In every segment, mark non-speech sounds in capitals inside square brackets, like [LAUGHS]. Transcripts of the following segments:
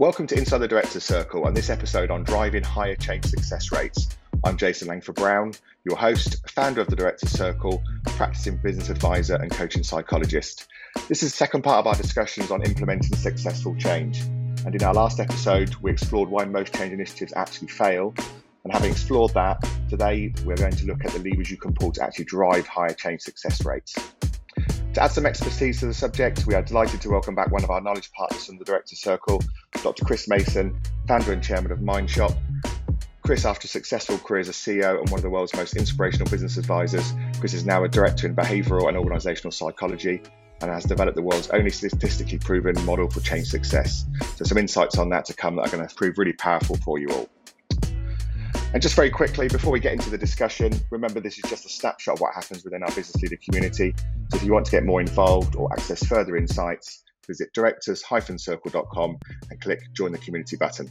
Welcome to Inside the Director's Circle and this episode on driving higher change success rates. I'm Jason Langford Brown, your host, founder of the Director's Circle, practicing business advisor, and coaching psychologist. This is the second part of our discussions on implementing successful change. And in our last episode, we explored why most change initiatives actually fail. And having explored that, today we're going to look at the levers you can pull to actually drive higher change success rates. To add some expertise to the subject, we are delighted to welcome back one of our knowledge partners from the Director Circle, Dr. Chris Mason, founder and chairman of Mindshop. Chris, after a successful career as a CEO and one of the world's most inspirational business advisors, Chris is now a director in behavioral and organizational psychology and has developed the world's only statistically proven model for change success. So, some insights on that to come that are going to prove really powerful for you all. And just very quickly, before we get into the discussion, remember this is just a snapshot of what happens within our business leader community. So if you want to get more involved or access further insights, visit directors-circle.com and click join the community button.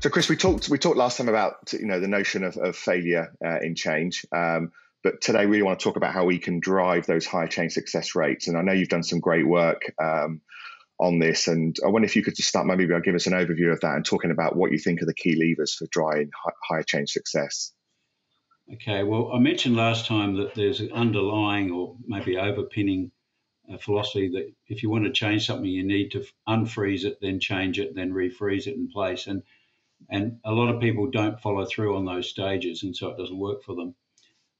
So Chris, we talked we talked last time about you know the notion of, of failure uh, in change. Um, but today, we really want to talk about how we can drive those higher change success rates. And I know you've done some great work um, on this. And I wonder if you could just start maybe by giving us an overview of that and talking about what you think are the key levers for driving higher change success. Okay, well, I mentioned last time that there's an underlying or maybe overpinning uh, philosophy that if you want to change something, you need to unfreeze it, then change it, then refreeze it in place. And and a lot of people don't follow through on those stages, and so it doesn't work for them.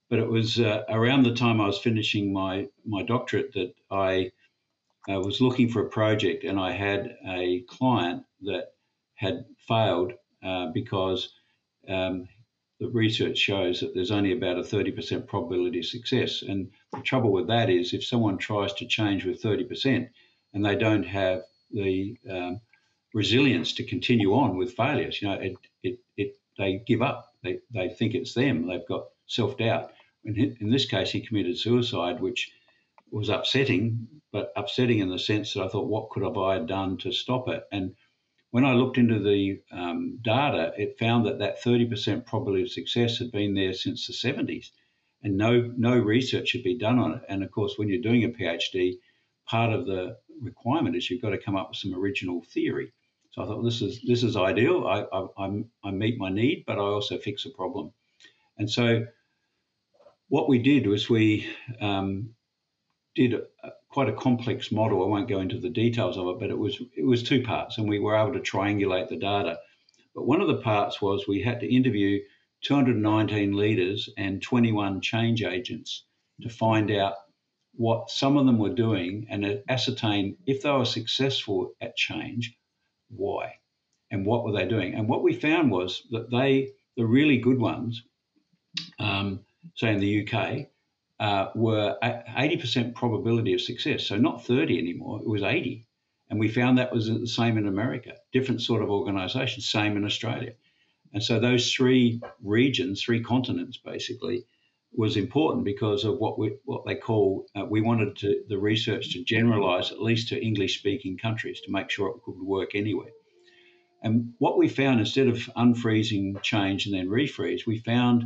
But it was uh, around the time I was finishing my my doctorate that I I was looking for a project and I had a client that had failed uh, because um, the research shows that there's only about a 30% probability of success. And the trouble with that is if someone tries to change with 30% and they don't have the um, resilience to continue on with failures, you know, it, it, it, they give up. They, they think it's them. They've got self doubt. In, in this case, he committed suicide, which was upsetting, but upsetting in the sense that I thought, what could have I done to stop it? And when I looked into the um, data, it found that that 30% probability of success had been there since the 70s, and no no research had been done on it. And of course, when you're doing a PhD, part of the requirement is you've got to come up with some original theory. So I thought this is this is ideal. I I, I meet my need, but I also fix a problem. And so what we did was we um, did a, quite a complex model. I won't go into the details of it, but it was it was two parts, and we were able to triangulate the data. But one of the parts was we had to interview 219 leaders and 21 change agents to find out what some of them were doing and ascertain if they were successful at change, why, and what were they doing. And what we found was that they, the really good ones, um, say in the UK, uh, were 80% probability of success. So not 30 anymore, it was 80. And we found that was the same in America, different sort of organization, same in Australia. And so those three regions, three continents basically, was important because of what we what they call uh, we wanted to, the research to generalize at least to English speaking countries to make sure it could work anywhere. And what we found instead of unfreezing change and then refreeze, we found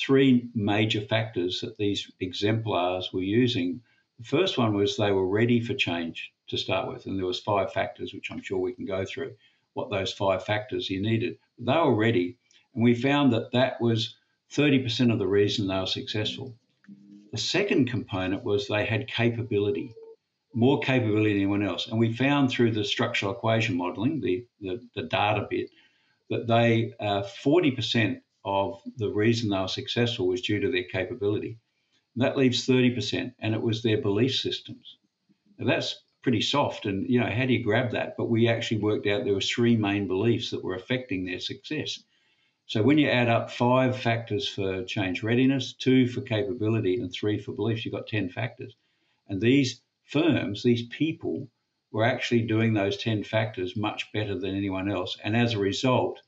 three major factors that these exemplars were using. The first one was they were ready for change to start with, and there was five factors, which I'm sure we can go through what those five factors you needed. They were ready, and we found that that was 30% of the reason they were successful. The second component was they had capability, more capability than anyone else. And we found through the structural equation modeling, the, the, the data bit, that they uh, 40% of the reason they were successful was due to their capability. And that leaves 30%, and it was their belief systems. That's pretty soft, and you know, how do you grab that? But we actually worked out there were three main beliefs that were affecting their success. So when you add up five factors for change readiness, two for capability, and three for beliefs, you've got 10 factors. And these firms, these people, were actually doing those 10 factors much better than anyone else. And as a result,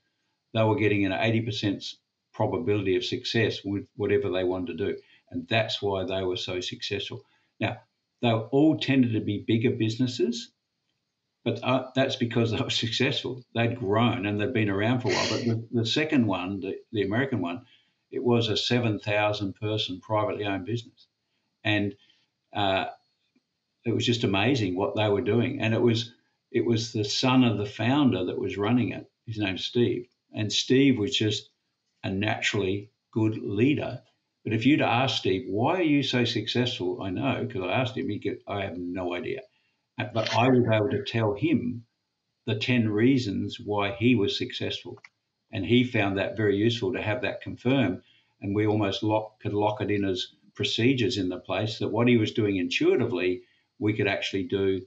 they were getting an 80% probability of success with whatever they wanted to do. And that's why they were so successful. Now, they all tended to be bigger businesses, but uh, that's because they were [LAUGHS] successful. They'd grown and they'd been around for a while. But the, the second one, the, the American one, it was a 7,000 person privately owned business. And uh, it was just amazing what they were doing. And it was it was the son of the founder that was running it. His name's Steve, and Steve was just a naturally good leader. But if you'd asked Steve, why are you so successful? I know because I asked him. He could, I have no idea, but I was able to tell him the ten reasons why he was successful, and he found that very useful to have that confirmed. And we almost lock, could lock it in as procedures in the place that what he was doing intuitively, we could actually do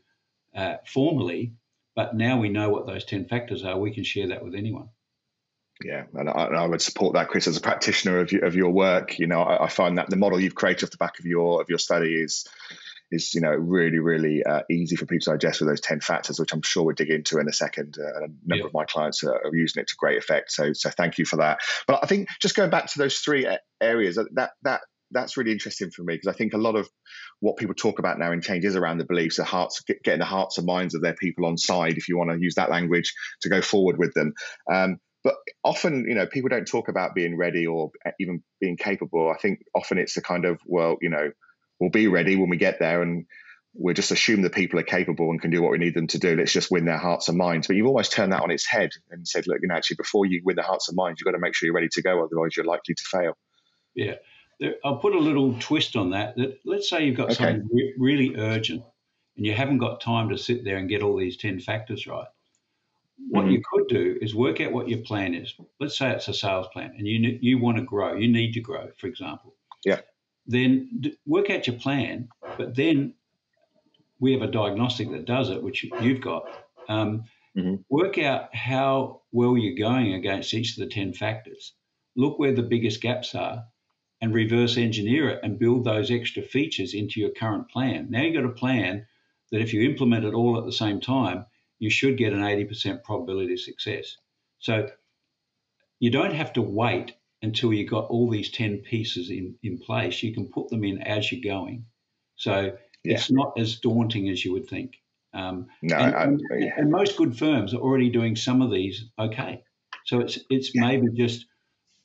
uh, formally. But now we know what those 10 factors are, we can share that with anyone. Yeah, and I, I, would support that, Chris, as a practitioner of, of your work. You know, I, I, find that the model you've created off the back of your of your study is is you know really really uh, easy for people to digest with those 10 factors which i'm sure we'll dig into in a second uh, a number yeah. of my clients are, are, using it to great effect so so thank you for that but i think just going back to those three areas that that that's really interesting for me because I think a lot of what people talk about now in change is around the beliefs, the hearts, getting the hearts and minds of their people on side, if you want to use that language, to go forward with them. Um, but often, you know, people don't talk about being ready or eh, even being capable. I think often it's the kind of, well, you know, we'll be ready when we get there and we just assume that people are capable and can do what we need them to do. Let's just win their hearts and minds. But you've almost turned that on its head and said, look, you know, actually, before you win their hearts and minds, you've got to make sure you're ready to go. Otherwise, you're likely to fail. Yeah. I'll put a little twist on that. That let's say you've got okay. something re- really urgent, and you haven't got time to sit there and get all these ten factors right. What mm-hmm. you could do is work out what your plan is. Let's say it's a sales plan, and you you want to grow. You need to grow, for example. Yeah. Then d- work out your plan, but then we have a diagnostic that does it, which you've got. Um, mm-hmm. Work out how well you're going against each of the ten factors. Look where the biggest gaps are, and reverse engineer it and build those extra features into your current plan. Now you've got a plan that if you implement it all at the same time, you should get an 80% probability of success. So you don't have to wait until you've got all these 10 pieces in, in place. You can put them in as you're going. So yeah. it's not as daunting as you would think. Um, no, and, I, and, and, most good firms are already doing some of these okay. So it's it's yeah. maybe just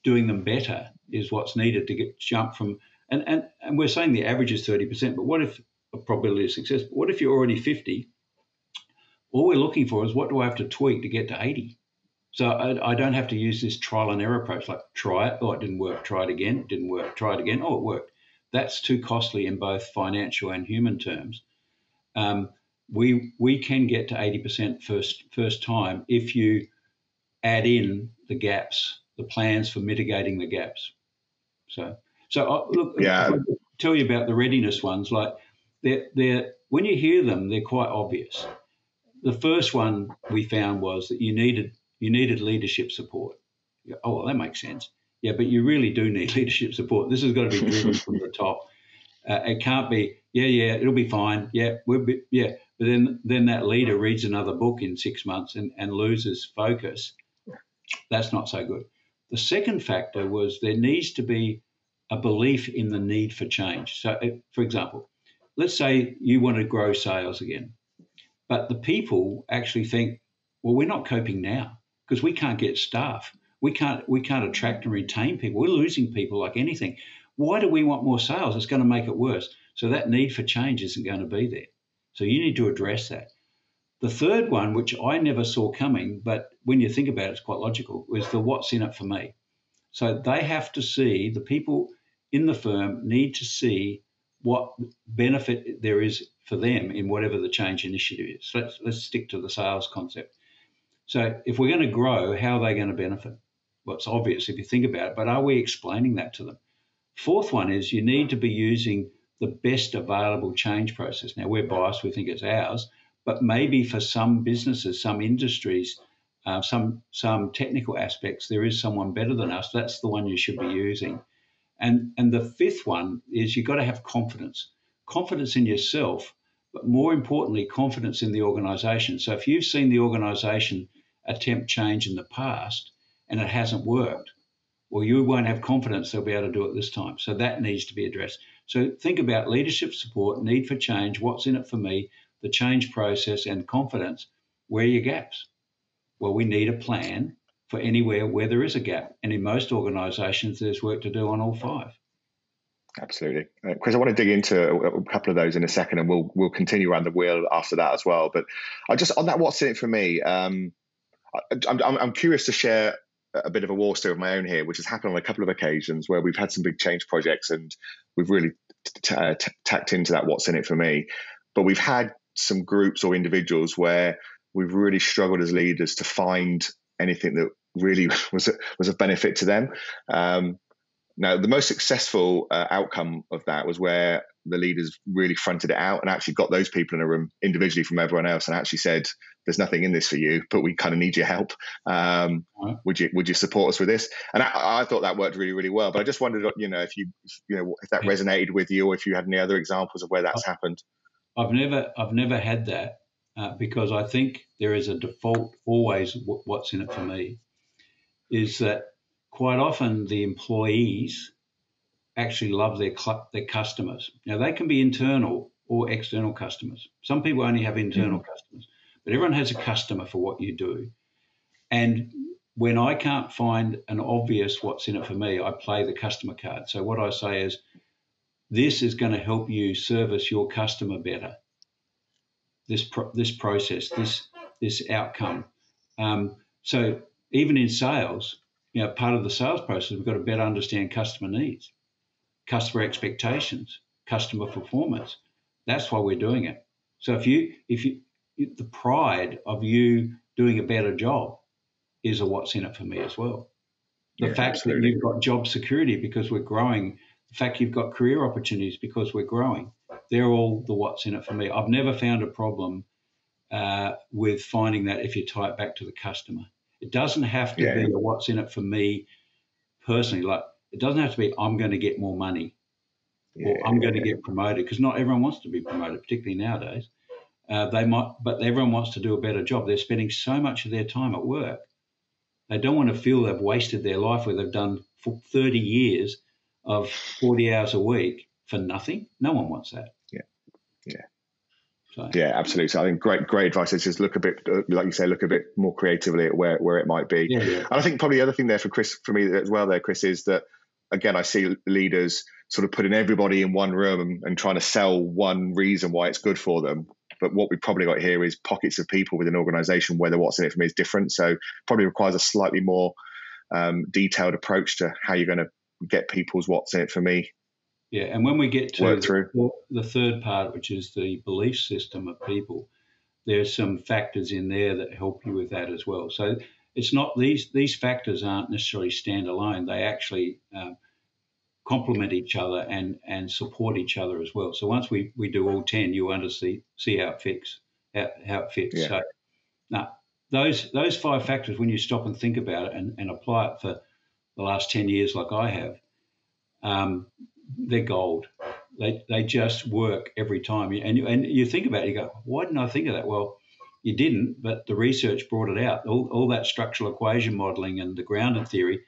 doing them better is what's needed to get jump from and, and, and we're saying the average is 30%, but what if a probability of success? What if you're already 50? All we're looking for is what do I have to tweak to get to 80? So I, I, don't have to use this trial and error approach, like try it, oh, it didn't work, try it again, it didn't work, try it again, oh, it worked. That's too costly in both financial and human terms. Um, we we can get to 80% first first time if you add in the gaps, the plans for mitigating the gaps. So, so uh, look, yeah. tell you about the readiness ones. Like they're, they're when you hear them, they're quite obvious. The first one we found was that you needed you needed leadership support. oh, well, that makes sense. Yeah, but you really do need [LAUGHS] leadership support. This has got to be driven from the top. Uh, it can't be, yeah, yeah, it'll be fine. Yeah, we'll be, yeah. But then, then that leader reads another book in six months and, and loses focus. That's not so good. The second factor was there needs to be a belief in the need for change. So, if, for example, let's say you want to grow sales again, but the people actually think, well, we're not coping now because we can't get staff. We can't we can't attract and retain people. We're losing people like anything. Why do we want more sales? It's going to make it worse. So that need for change isn't going to be there. So you need to address that. The third one, which I never saw coming, but when you think about it, it's quite logical, was the what's in it for me. So they have to see, the people in the firm need to see what benefit there is for them in whatever the change initiative is. Let's, let's stick to the sales concept. So if we're going to grow, how are they going to benefit? Well, it's obvious if you think about it, but are we explaining that to them? Fourth one is you need to be using the best available change process. Now, we're biased, we think it's ours, but maybe for some businesses, some industries, uh, some some technical aspects, there is someone better than us. That's the one you should be using. And and the fifth one is you've got to have confidence, confidence in yourself, but more importantly, confidence in the organisation. So if you've seen the organisation attempt change in the past and it hasn't worked, well, you won't have confidence they'll be able to do it this time. So that needs to be addressed. So think about leadership support, need for change, what's in it for me, the change process and confidence, where are your gaps? Well, we need a plan for anywhere where there is a gap. And in most organisations, there's work to do on all five. Absolutely, uh, Chris. I want to dig into a, couple of those in a second, and we'll we'll continue around the wheel after that as well. But I just on that, what's in it for me? Um, I, I'm, I'm curious to share a bit of a war story of my own here, which has happened on a couple of occasions where we've had some big change projects and we've really t- uh, t- tacked into that. What's in it for me? But we've had some groups or individuals where we've really struggled as leaders to find anything that really [LAUGHS] was a, was of benefit to them. Um, now, the most successful uh, outcome of that was where the leaders really fronted it out and actually got those people in a room individually from everyone else and actually said, "There's nothing in this for you, but we kind of need your help. Um, right. Would you would you support us with this?" And I, I, thought that worked really really well. But I just wondered, you know, if you you know if that resonated with you, or if you had any other examples of where that's I've, happened. I've never I've never had that uh, because I think there is a default always. what's in it for me is that quite often the employees actually love their their customers. Now they can be internal or external customers. Some people only have internal mm-hmm. customers, but everyone has a customer for what you do. And when I can't find an obvious what's in it for me, I play the customer card. So what I say is, this is going to help you service your customer better. This pro- this process, this this outcome. Um, so even in sales, you know, part of the sales process, we've got to better understand customer needs, customer expectations, customer performance. That's why we're doing it. So if you, if you, the pride of you doing a better job is a what's in it for me as well. The yeah, fact absolutely. that you've got job security because we're growing, the fact you've got career opportunities because we're growing, they're all the what's in it for me. I've never found a problem uh, with finding that if you tie it back to the customer. It doesn't have to yeah. be what's in it for me personally. Like it doesn't have to be I'm going to get more money yeah, or I'm going to get promoted because not everyone wants to be promoted, particularly nowadays. Uh, they might, but everyone wants to do a better job. They're spending so much of their time at work. They don't want to feel they've wasted their life where they've done 30 years of 40 hours a week for nothing. No one wants that. Yeah. Yeah. So. Yeah, absolutely. So I think great, great advice is just look a bit, uh, like you say, look a bit more creatively at where, where it might be. Yeah, yeah. And I think probably the other thing there for Chris, for me as well, there, Chris, is that again, I see leaders sort of putting everybody in one room and, and trying to sell one reason why it's good for them. But what we've probably got here is pockets of people within an organization where the what's in it for me is different. So probably requires a slightly more um, detailed approach to how you're going to get people's what's in it for me yeah, and when we get to the, the, third part, which is the belief system of people, there's some factors in there that help you with that as well. So it's not these these factors aren't necessarily standalone; they actually um, complement each other and and support each other as well. So once we, we do all ten, you want to see see how it fits how, how it fits. Yeah. So now those those five factors, when you stop and think about it and, and apply it for the last ten years, like I have, um, they're gold. They, they just work every time. And you, and you think about it, you go, why didn't I think of that? Well, you didn't, but the research brought it out. All, all that structural equation modeling and the grounded theory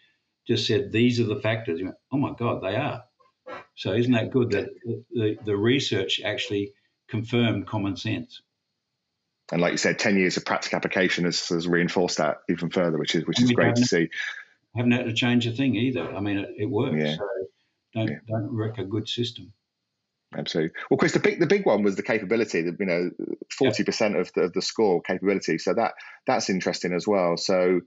just said these are the factors. You went, oh my God, they are. So isn't that good that the, the research actually confirmed common sense? And like you said, ten years of practical application has, has reinforced that even further, which is which is great to see. Haven't had to change a thing either. I mean, it, it works. Yeah. So don't yeah. don't wreck a good system. Absolutely. Well, Chris, the big the big one was the capability. The, you know, forty yeah. percent of the, of the score capability. So that that's interesting as well. So,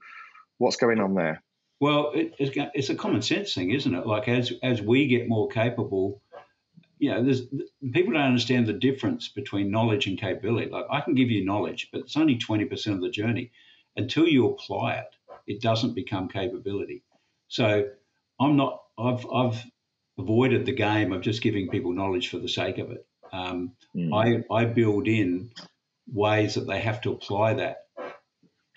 what's going on there? Well, it, it's, it's a common sense thing, isn't it? Like as as we get more capable, you know, there's people don't understand the difference between knowledge and capability. Like I can give you knowledge, but it's only twenty percent of the journey. Until you apply it, it doesn't become capability. So I'm not. I've I've avoided the game of just giving people knowledge for the sake of it. Um, mm. I, I build in ways that they have to apply that,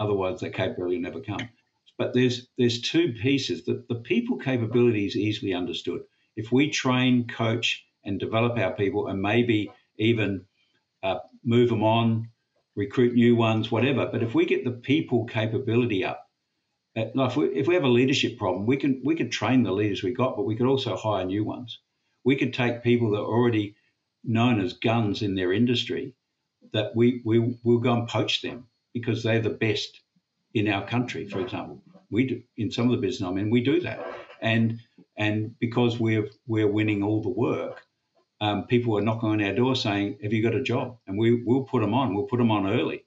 otherwise that capability will never come. But there's there's two pieces. that the people capability is easily understood. If we train, coach, and develop our people, and maybe even uh, move them on, recruit new ones, whatever. But if we get the people capability up, uh, if we, if we have a leadership problem, we can we can train the leaders we got, but we could also hire new ones. We could take people that are already known as guns in their industry, that we we will go and poach them because they're the best in our country. For example, we do in some of the business I'm in, we do that, and And because we're we're winning all the work, um, people are knocking on our door saying, "Have you got a job?" And we will put them on. We'll put them on early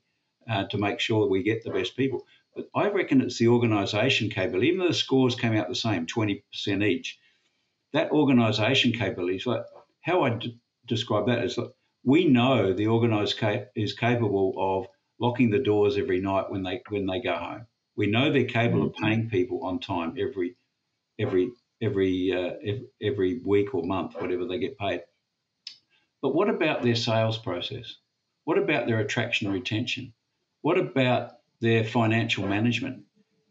uh, to make sure we get the best people. But I reckon it's the organisation capability. Even though the scores came out the same, twenty percent each, that organisation capability is like how I d- describe that is like we know the organised is capable of locking the doors every night when they when they go home. We know they're capable of paying people on time every every every uh, every, every week or month, whatever they get paid. But what about their sales process? What about their attraction and retention? What about their financial management?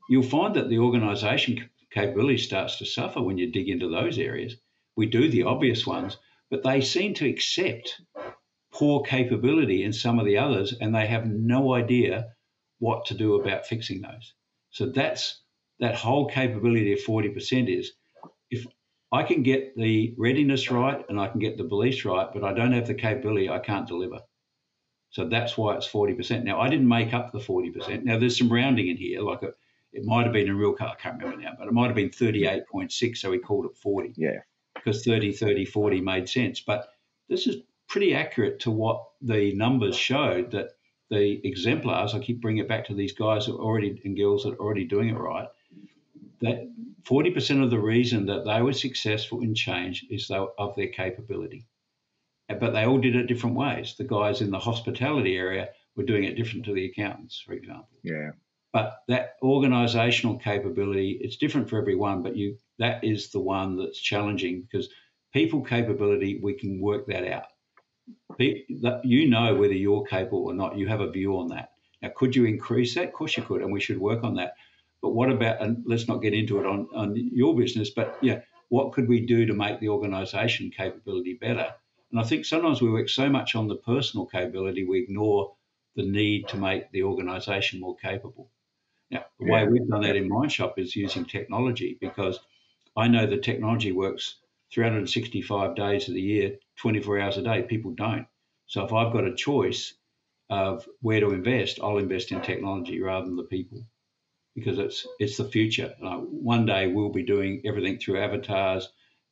You'll find that the organisation capability starts to suffer when you dig into those areas. We do the obvious ones, but they seem to accept poor capability in some of the others, and they have no idea what to do about fixing those. So that's that whole capability of 40% is if I can get the readiness right and I can get the beliefs right, but I don't have the capability, I can't deliver. So that's why it's 40%. Now, I didn't make up the 40%. Now, there's some rounding in here, like a, it might have been a real car, I can't remember now, but it might have been 38.6, so we called it 40. Yeah. Because 30, 30, 40 made sense. But this is pretty accurate to what the numbers showed that the exemplars, I keep bringing it back to these guys are already and girls that are already doing it right, that 40% of the reason that they were successful in change is of their capability. But they all did it different ways. The guys in the hospitality area were doing it different to the accountants, for example. Yeah. But that organizational capability, it's different for everyone, but you that is the one that's challenging because people capability, we can work that out you know whether you're capable or not. You have a view on that. Now, could you increase that? Of course you could, and we should work on that. But what about, and let's not get into it on, on your business, but yeah, what could we do to make the organisation capability better? And I think sometimes we work so much on the personal capability, we ignore the need to make the organisation more capable. Now, the yeah. way we've done that in Mindshop is using technology because I know the technology works 365 days of the year, 24 hours a day. People don't. So if I've got a choice of where to invest, I'll invest in technology rather than the people because it's it's the future. one day we'll be doing everything through avatars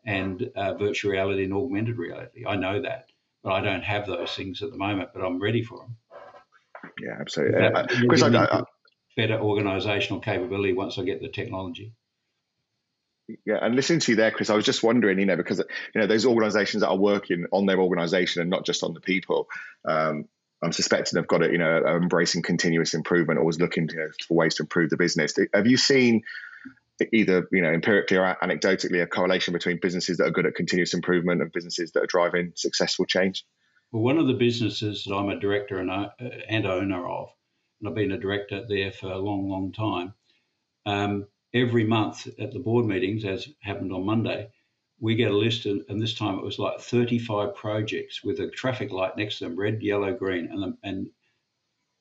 and uh, virtual reality and augmented reality. I know that, but I don't have those things at the moment. But I'm ready for them. Yeah, absolutely. Because uh, I, I, better organisational capability once I get the technology. Yeah, and listening to you there, Chris, I was just wondering, you know, because you know those organisations that are working on their organisation and not just on the people. Um, I'm suspecting they've got it, you know, embracing continuous improvement, always looking you know, for ways to improve the business. Have you seen either, you know, empirically or anecdotally a correlation between businesses that are good at continuous improvement and businesses that are driving successful change? Well, one of the businesses that I'm a director and, uh, and owner of, and I've been a director there for a long, long time. Um, every month at the board meetings, as happened on Monday, we get a list, and, and, this time it was like 35 projects with a traffic light next to them, red, yellow, green, and, and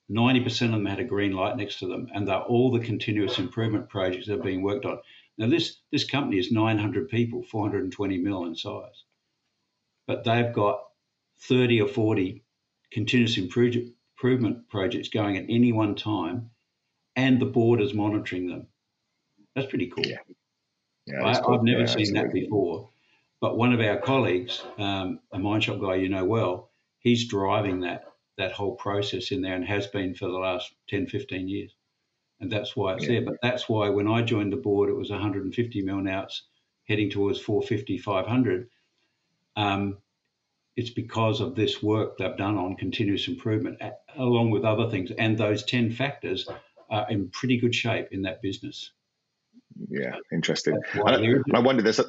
90% of them had a green light next to them, and they're all the continuous improvement projects that are being worked on. Now, this this company is 900 people, 420 mil in size, but they've got 30 or 40 continuous improvement projects going at any one time, and the board is monitoring them. That's pretty cool. Yeah. yeah I, have never yeah, seen that before. But one of our colleagues, um, a Mindshop guy you know well, he's driving that that whole process in there and has been for the last 10, 15 years. And that's why it's yeah. there. But that's why when I joined the board, it was 150 mil. Now heading towards 450, 500. Um, it's because of this work they've done on continuous improvement, along with other things. And those 10 factors are in pretty good shape in that business yeah, interesting. I, I wonder there's a,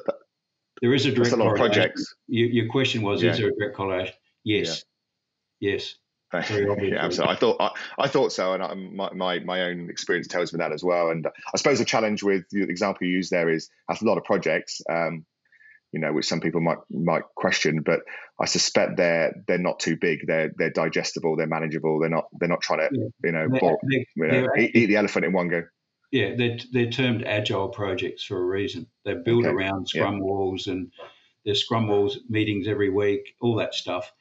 there is a direct a lot of projects. Your, your question was, yeah. is there a direct correlation? Yes, yeah. yes. [LAUGHS] yeah, absolutely. I thought I, I thought so, and I, my, my, my own experience tells me that as well. And I suppose the challenge with the example you use there is that's a lot of projects, um, you know, which some people might might question, but I suspect they're they're not too big. They're they're digestible. They're manageable. They're not they're not trying to yeah. you know, they're, they're, you know eat, eat, the elephant in one go. Yeah, they're, they're termed agile projects for a reason. They're built okay. around Scrum yeah. walls and there's Scrum walls meetings every week, all that stuff.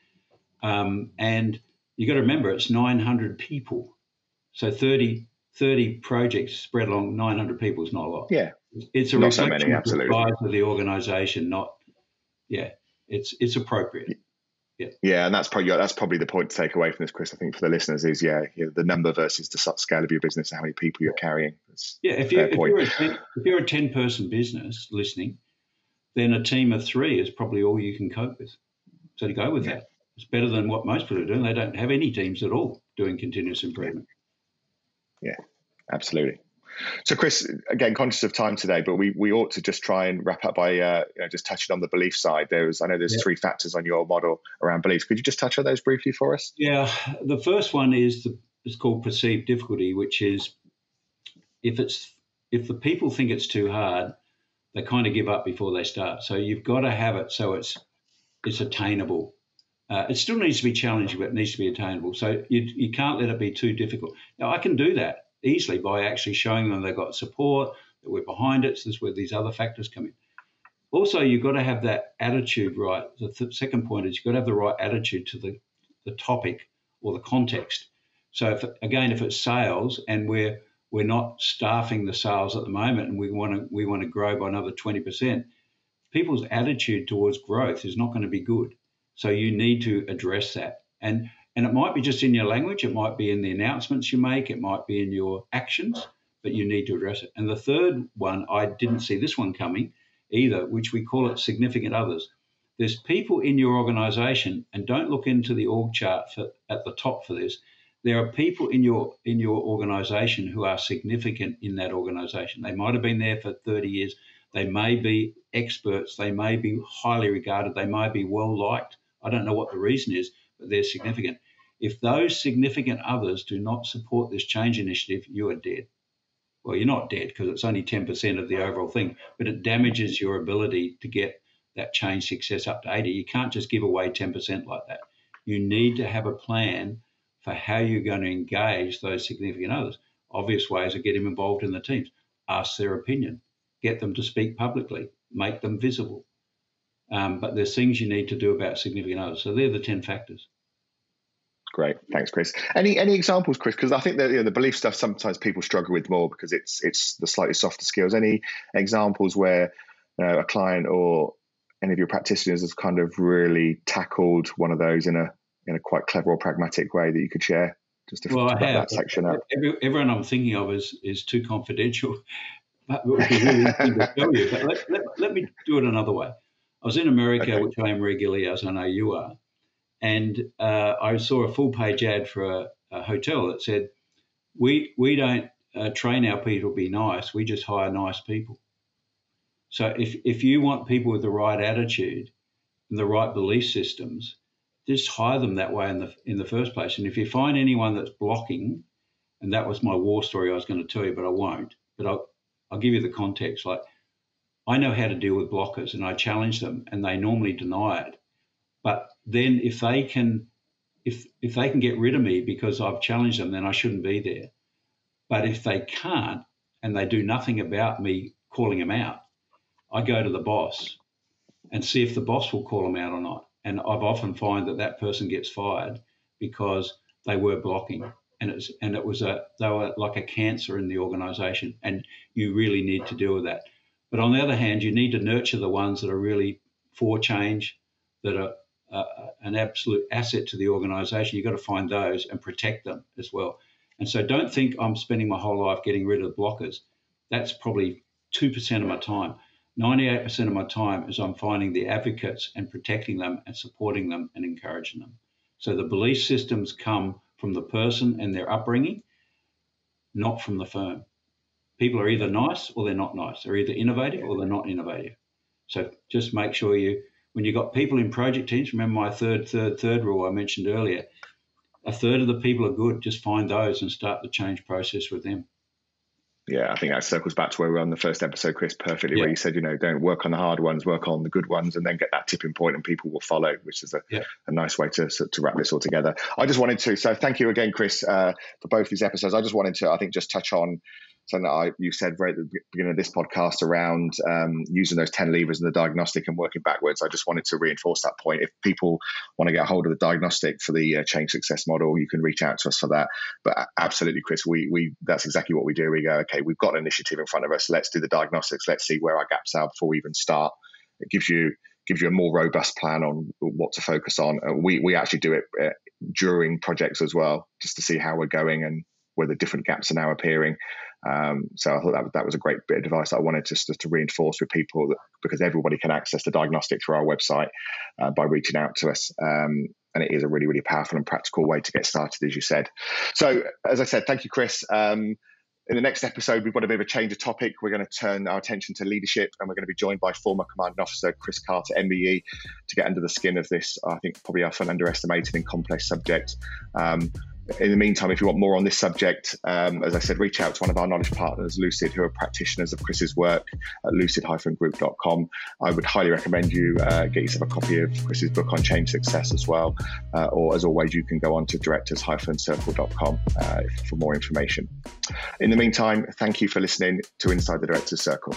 Um, and you got to remember, it's 900 people. So 30, 30 projects spread along 900 people is not a lot. Yeah. It's a not so many, absolutely. size of the organisation, not yeah. It's it's appropriate. Yeah. yeah, and that's probably that's probably the point to take away from this, Chris. I think for the listeners is yeah, you know, the number versus the scale of your business and how many people you're carrying. That's yeah, if, you, if you're a 10, if you're a ten person business listening, then a team of three is probably all you can cope with. So to go with yeah. that, it's better than what most people are doing. They don't have any teams at all doing continuous improvement. Yeah, absolutely. So, Chris, again, conscious of time today, but we, we ought to just try and wrap up by uh, you know, just touching on the belief side. There's, I know there's yeah. three factors on your model around beliefs. Could you just touch on those briefly for us? Yeah, the first one is the is called perceived difficulty, which is if it's if the people think it's too hard, they kind of give up before they start. So you've got to have it so it's it's attainable. Uh, it still needs to be challenging, but it needs to be attainable. So you, you can't let it be too difficult. Now, I can do that easily by actually showing them they've got support, that we're behind it. So this is where these other factors come in. Also, you've got to have that attitude right. The th- second point is you've got to have the right attitude to the, the topic or the context. So if, again, if it's sales and we're we're not staffing the sales at the moment and we want to we want to grow by another 20%, people's attitude towards growth is not going to be good. So you need to address that. And and it might be just in your language, it might be in the announcements you make, it might be in your actions, but you need to address it. And the third one, I didn't see this one coming either, which we call it significant others. There's people in your organization, and don't look into the org chart for, at the top for this. There are people in your in your organization who are significant in that organization. They might have been there for 30 years. They may be experts. They may be highly regarded. They may be well liked. I don't know what the reason is, but they're significant. If those significant others do not support this change initiative, you are dead. Well, you're not dead because it's only 10% of the overall thing, but it damages your ability to get that change success up to 80. You can't just give away 10% like that. You need to have a plan for how you're going to engage those significant others. Obvious ways are get them involved in the teams, ask their opinion, get them to speak publicly, make them visible. Um, but there's things you need to do about significant others. So they're the 10 factors. Great, thanks, Chris. Any any examples, Chris? Because I think that you know, the belief stuff sometimes people struggle with more because it's it's the slightly softer skills. Any examples where a client or any of your practitioners has kind of really tackled one of those in a in a quite clever or pragmatic way that you could share? Just to well, I have. that section up. Every, everyone I'm thinking of is is too confidential. [LAUGHS] But really to tell you. But let, let, let me do it another way. I was in America, okay. which I am regularly, as I know you are and uh, I saw a full page ad for a, a hotel that said, "We we don't uh, train our people to be nice. We just hire nice people." So if if you want people with the right attitude and the right belief systems, just hire them that way in the in the first place. And if you find anyone that's blocking, and that was my war story I was going to tell you, but I won't. But I'll I'll give you the context. Like I know how to deal with blockers, and I challenge them, and they normally deny it. But then if they can if if they can get rid of me because I've challenged them, then I shouldn't be there. But if they can't and they do nothing about me calling them out, I go to the boss and see if the boss will call them out or not. And I've often find that that person gets fired because they were blocking and it's and it was a they were like a cancer in the organization and you really need to deal with that but on the other hand you need to nurture the ones that are really for change that are uh, an absolute asset to the organisation. You've got to find those and protect them as well. And so don't think I'm spending my whole life getting rid of blockers. That's probably 2% of my time. 98% of my time is I'm finding the advocates and protecting them and supporting them and encouraging them. So the belief systems come from the person and their upbringing, not from the firm. People are either nice or they're not nice. They're either innovative or they're not innovative. So just make sure you when you've got people in project teams, remember my third, third, third rule I mentioned earlier, a third of the people are good. Just find those and start the change process with them. Yeah, I think that circles back to where we were on the first episode, Chris, perfectly, yeah. where you said, you know, don't work on the hard ones, work on the good ones, and then get that tipping point and people will follow, which is a, yeah. a nice way to, to wrap this all together. I just wanted to, so thank you again, Chris, uh, for both these episodes. I just wanted to, I think, just touch on something that I, you said right at the beginning of this podcast around um, using those 10 levers in the diagnostic and working backwards. I just wanted to reinforce that point. If people want to get hold of the diagnostic for the uh, change success model, you can reach out to us for that. But absolutely, Chris, we, we that's exactly what we do. We go, okay, we've got an initiative in front of us. Let's do the diagnostics. Let's see where our gaps are before we even start. It gives you gives you a more robust plan on what to focus on. Uh, we we actually do it uh, during projects as well, just to see how we're going and where the different gaps are now appearing. Um, so I thought that that was a great bit of advice I wanted to, to reinforce with people that, because everybody can access the diagnostic through our website uh, by reaching out to us. Um, and it is a really, really powerful and practical way to get started, as you said. So, as I said, thank you, Chris. Um, in the next episode, we've got a bit of a change of topic. We're going to turn our attention to leadership, and we're going to be joined by former commanding officer Chris Carter, MBE, to get under the skin of this. I think probably often underestimated and complex subject. Um, in the meantime, if you want more on this subject, um, as I said, reach out to one of our knowledge partners, Lucid, who are practitioners of Chris's work at lucid-group.com. I would highly recommend you uh, get yourself a copy of Chris's book on change success as well. Uh, or as always, you can go on to directors-circle.com uh, for more information. In the meantime, thank you for listening to Inside the Directors Circle.